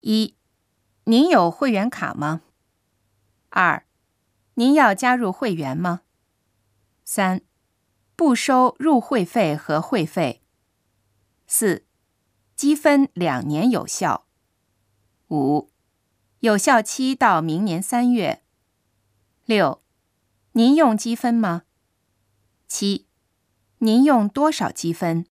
一您有会员卡吗？二您要加入会员吗？三不收入会费和会费。四积分两年有效。五有效期到明年三月。六您用积分吗？七您用多少积分